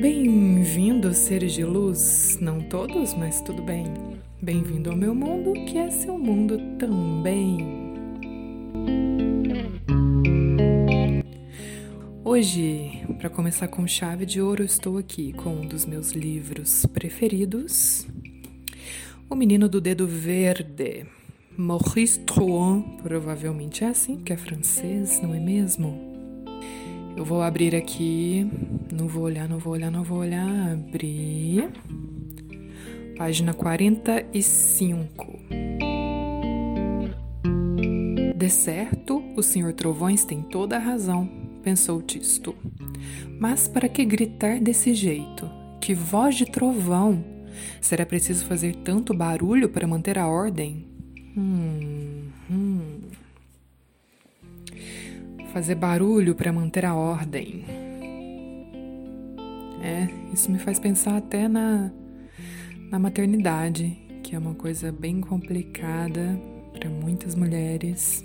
Bem-vindos, seres de luz, não todos, mas tudo bem. Bem-vindo ao meu mundo, que é seu mundo também. Hoje, para começar com chave de ouro, estou aqui com um dos meus livros preferidos, O Menino do Dedo Verde, Maurice Trouin, provavelmente é assim, porque é francês, não é mesmo? Eu vou abrir aqui, não vou olhar, não vou olhar, não vou olhar, abrir. Página 45. De certo, o Sr. Trovões tem toda a razão pensou Tisto. Mas para que gritar desse jeito? Que voz de trovão! Será preciso fazer tanto barulho para manter a ordem? Hum, hum. Fazer barulho para manter a ordem. É, isso me faz pensar até na, na maternidade, que é uma coisa bem complicada para muitas mulheres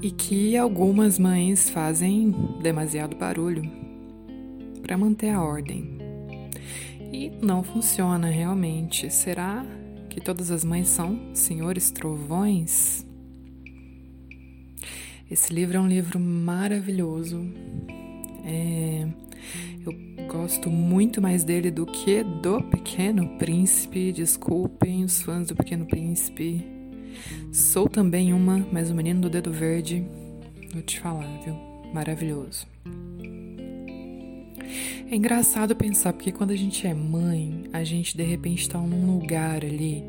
e que algumas mães fazem demasiado barulho para manter a ordem. E não funciona realmente. Será que todas as mães são senhores trovões? Esse livro é um livro maravilhoso. É, eu gosto muito mais dele do que do Pequeno Príncipe. Desculpem os fãs do Pequeno Príncipe. Sou também uma, mas o menino do dedo verde, vou te falar, viu? Maravilhoso. É engraçado pensar porque quando a gente é mãe, a gente de repente está num lugar ali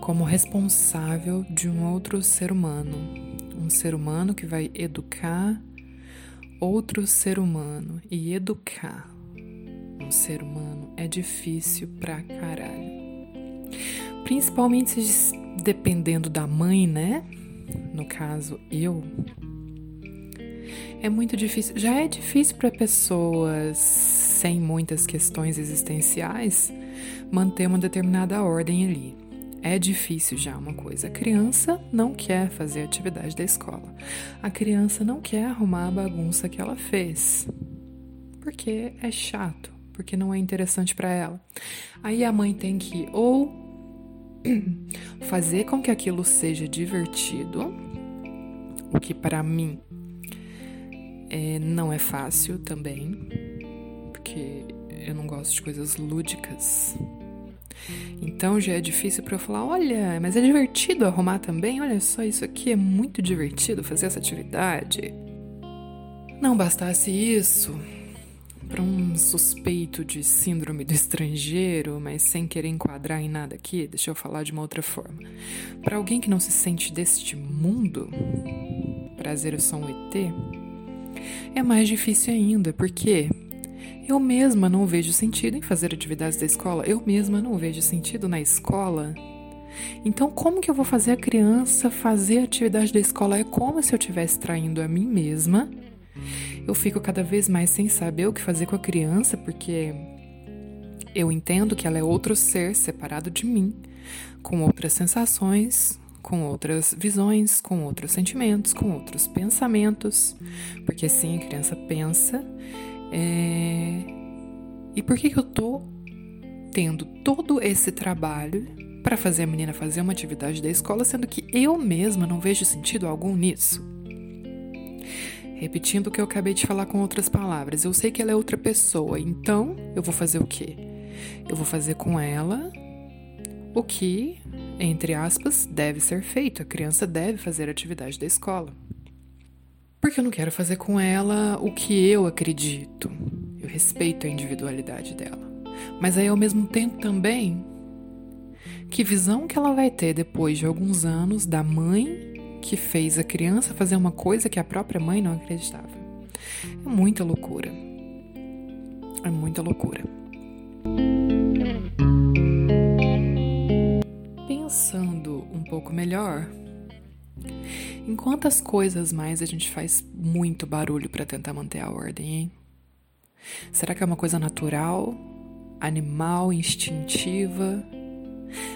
como responsável de um outro ser humano. Um ser humano que vai educar outro ser humano. E educar um ser humano é difícil pra caralho. Principalmente dependendo da mãe, né? No caso, eu. É muito difícil. Já é difícil para pessoas sem muitas questões existenciais manter uma determinada ordem ali. É difícil já uma coisa. A criança não quer fazer atividade da escola. A criança não quer arrumar a bagunça que ela fez. Porque é chato, porque não é interessante para ela. Aí a mãe tem que ou fazer com que aquilo seja divertido, o que para mim é, não é fácil também, porque eu não gosto de coisas lúdicas. Então já é difícil para eu falar, olha, mas é divertido arrumar também. Olha só, isso aqui é muito divertido fazer essa atividade. Não bastasse isso, para um suspeito de síndrome do estrangeiro, mas sem querer enquadrar em nada aqui, deixa eu falar de uma outra forma. Para alguém que não se sente deste mundo, prazer, eu sou um ET, é mais difícil ainda, porque eu mesma não vejo sentido em fazer atividades da escola, eu mesma não vejo sentido na escola. Então, como que eu vou fazer a criança fazer a atividade da escola? É como se eu estivesse traindo a mim mesma eu fico cada vez mais sem saber o que fazer com a criança, porque eu entendo que ela é outro ser separado de mim, com outras sensações, com outras visões, com outros sentimentos, com outros pensamentos, porque sim, a criança pensa. É... E por que, que eu tô tendo todo esse trabalho para fazer a menina fazer uma atividade da escola, sendo que eu mesma não vejo sentido algum nisso? Repetindo o que eu acabei de falar com outras palavras, eu sei que ela é outra pessoa, então eu vou fazer o quê? Eu vou fazer com ela o que, entre aspas, deve ser feito. A criança deve fazer a atividade da escola. Porque eu não quero fazer com ela o que eu acredito. Eu respeito a individualidade dela. Mas aí, ao mesmo tempo, também, que visão que ela vai ter depois de alguns anos da mãe que fez a criança fazer uma coisa que a própria mãe não acreditava. É muita loucura. É muita loucura. Pensando um pouco melhor, em quantas coisas mais a gente faz muito barulho para tentar manter a ordem, hein? Será que é uma coisa natural, animal, instintiva?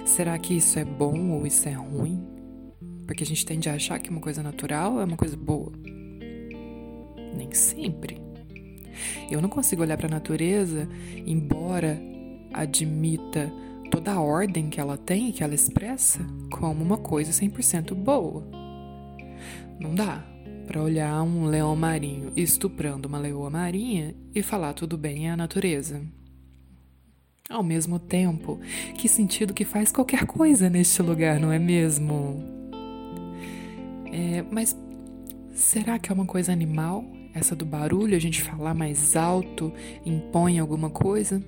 Será que isso é bom ou isso é ruim? Porque a gente tende a achar que uma coisa natural é uma coisa boa. Nem sempre. Eu não consigo olhar para a natureza, embora admita toda a ordem que ela tem e que ela expressa, como uma coisa 100% boa. Não dá para olhar um leão marinho estuprando uma leoa marinha e falar tudo bem é a natureza. Ao mesmo tempo, que sentido que faz qualquer coisa neste lugar, não é mesmo? É, mas será que é uma coisa animal? Essa do barulho, a gente falar mais alto, impõe alguma coisa?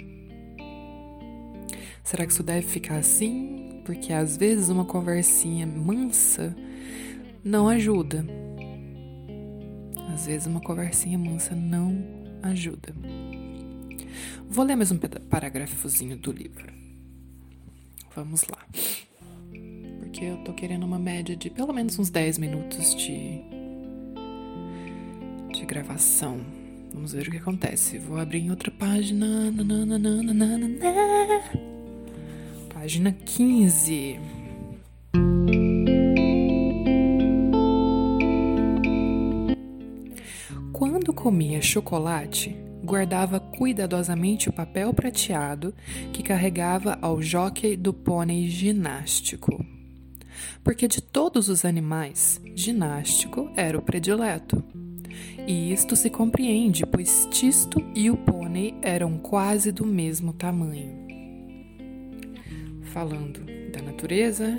Será que isso deve ficar assim? Porque às vezes uma conversinha mansa não ajuda. Às vezes uma conversinha mansa não ajuda. Vou ler mais um parágrafozinho do livro. Vamos lá. Porque eu tô querendo uma média de pelo menos uns 10 minutos de, de gravação. Vamos ver o que acontece. Vou abrir em outra página. Página 15. Quando comia chocolate, guardava cuidadosamente o papel prateado que carregava ao jockey do pônei ginástico. Porque de todos os animais, ginástico era o predileto. E isto se compreende, pois Tisto e o pônei eram quase do mesmo tamanho. Falando da natureza,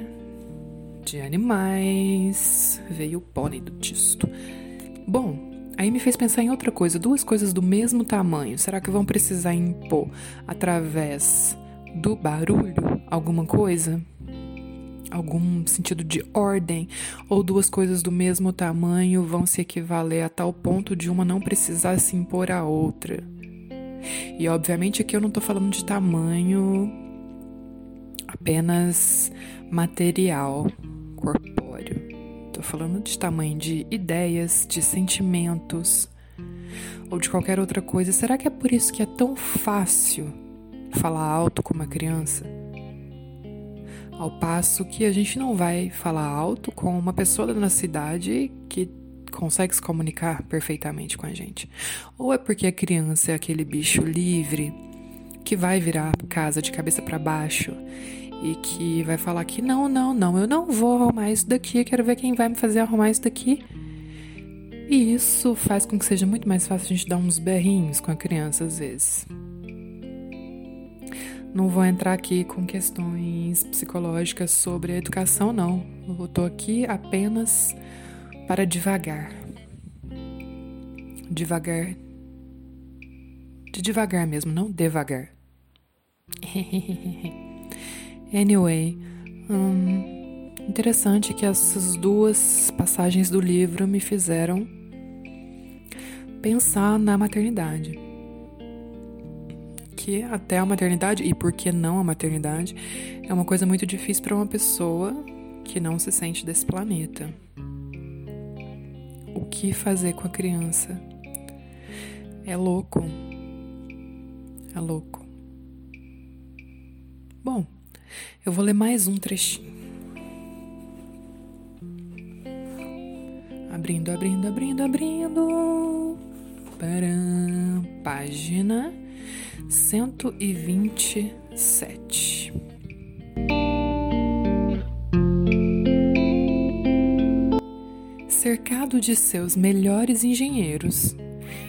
de animais, veio o pônei do Tisto. Bom, Aí me fez pensar em outra coisa, duas coisas do mesmo tamanho. Será que vão precisar impor através do barulho alguma coisa? Algum sentido de ordem? Ou duas coisas do mesmo tamanho vão se equivaler a tal ponto de uma não precisar se impor à outra? E obviamente aqui eu não estou falando de tamanho apenas material, corpóreo Estou falando de tamanho de ideias, de sentimentos ou de qualquer outra coisa. Será que é por isso que é tão fácil falar alto com uma criança? Ao passo que a gente não vai falar alto com uma pessoa da nossa idade que consegue se comunicar perfeitamente com a gente. Ou é porque a criança é aquele bicho livre que vai virar casa de cabeça para baixo e que vai falar que não, não, não, eu não vou arrumar isso daqui, quero ver quem vai me fazer arrumar isso daqui. E isso faz com que seja muito mais fácil a gente dar uns berrinhos com a criança às vezes. Não vou entrar aqui com questões psicológicas sobre a educação, não. Eu tô aqui apenas para devagar. Devagar. De devagar mesmo, não devagar. Anyway, hum, interessante que essas duas passagens do livro me fizeram pensar na maternidade. Que até a maternidade, e por que não a maternidade, é uma coisa muito difícil para uma pessoa que não se sente desse planeta. O que fazer com a criança? É louco. É louco. Bom, eu vou ler mais um trechinho. Abrindo, abrindo, abrindo, abrindo. Para página 127. Cercado de seus melhores engenheiros,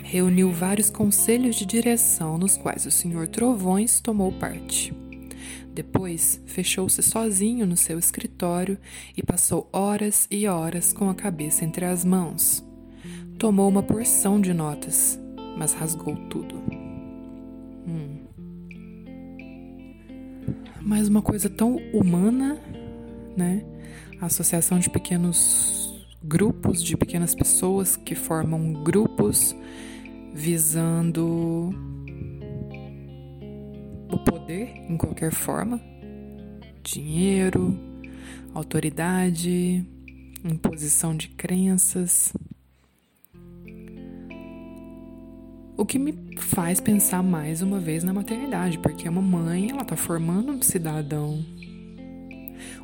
reuniu vários conselhos de direção nos quais o Sr. Trovões tomou parte. Depois, fechou-se sozinho no seu escritório e passou horas e horas com a cabeça entre as mãos. Tomou uma porção de notas, mas rasgou tudo. Hum. Mas uma coisa tão humana, né? A associação de pequenos grupos, de pequenas pessoas que formam grupos visando poder em qualquer forma, dinheiro, autoridade, imposição de crenças. O que me faz pensar mais uma vez na maternidade, porque uma mãe ela está formando um cidadão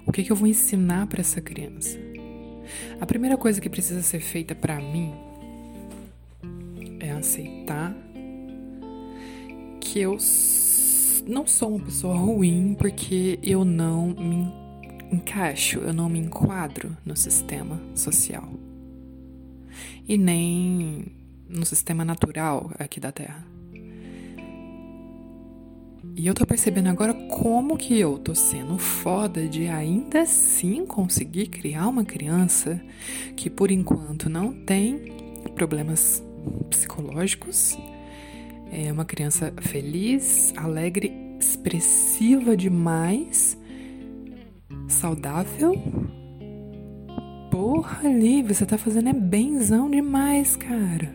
O que, que eu vou ensinar para essa criança? A primeira coisa que precisa ser feita para mim é aceitar que eu não sou uma pessoa ruim porque eu não me encaixo, eu não me enquadro no sistema social e nem no sistema natural aqui da Terra. E eu tô percebendo agora como que eu tô sendo foda de ainda assim conseguir criar uma criança que por enquanto não tem problemas psicológicos. É uma criança feliz, alegre, expressiva demais, saudável. Porra, ali, você tá fazendo é benzão demais, cara.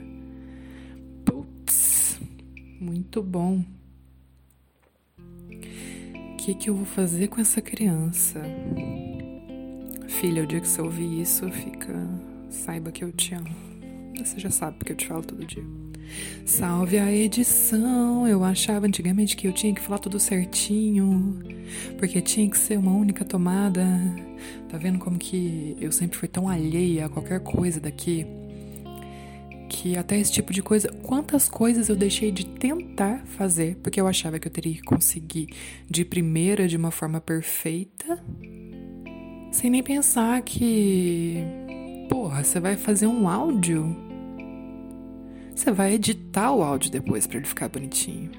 Putz, muito bom que, que eu vou fazer com essa criança? Filha, o dia que você ouvir isso, fica. Saiba que eu te amo. Você já sabe porque eu te falo todo dia. Salve a edição! Eu achava antigamente que eu tinha que falar tudo certinho, porque tinha que ser uma única tomada. Tá vendo como que eu sempre fui tão alheia a qualquer coisa daqui? que até esse tipo de coisa, quantas coisas eu deixei de tentar fazer porque eu achava que eu teria que conseguir de primeira de uma forma perfeita, sem nem pensar que, porra, você vai fazer um áudio, você vai editar o áudio depois para ele ficar bonitinho.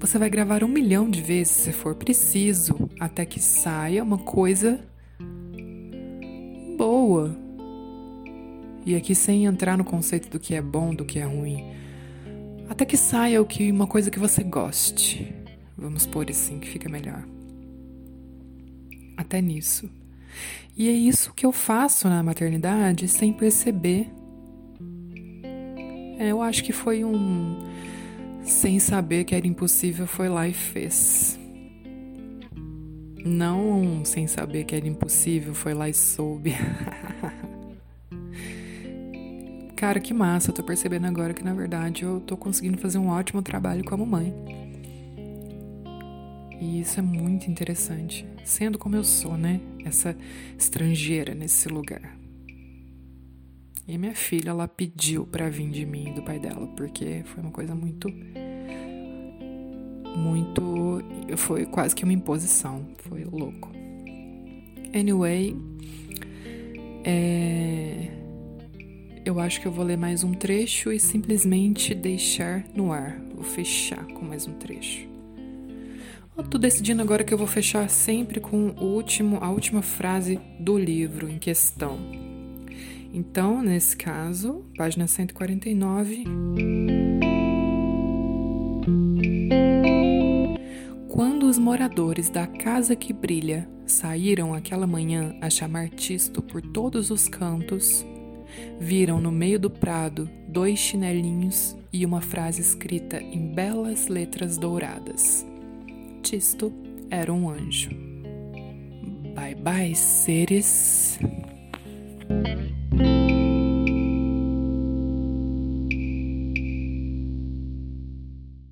Você vai gravar um milhão de vezes se for preciso, até que saia uma coisa boa e aqui sem entrar no conceito do que é bom, do que é ruim. Até que saia o que uma coisa que você goste. Vamos pôr assim que fica melhor. Até nisso. E é isso que eu faço na maternidade sem perceber. É, eu acho que foi um sem saber que era impossível, foi lá e fez. Não sem saber que era impossível, foi lá e soube. Cara, que massa, eu tô percebendo agora que na verdade eu tô conseguindo fazer um ótimo trabalho como mãe. E isso é muito interessante, sendo como eu sou, né? Essa estrangeira nesse lugar. E minha filha, ela pediu para vir de mim e do pai dela, porque foi uma coisa muito. Muito. Foi quase que uma imposição. Foi louco. Anyway. É eu acho que eu vou ler mais um trecho e simplesmente deixar no ar. Vou fechar com mais um trecho. Eu tô decidindo agora que eu vou fechar sempre com o último, a última frase do livro em questão. Então, nesse caso, página 149. Quando os moradores da Casa que Brilha saíram aquela manhã a chamar Tisto por todos os cantos, viram no meio do prado dois chinelinhos e uma frase escrita em belas letras douradas isto era um anjo. Bye bye, seres.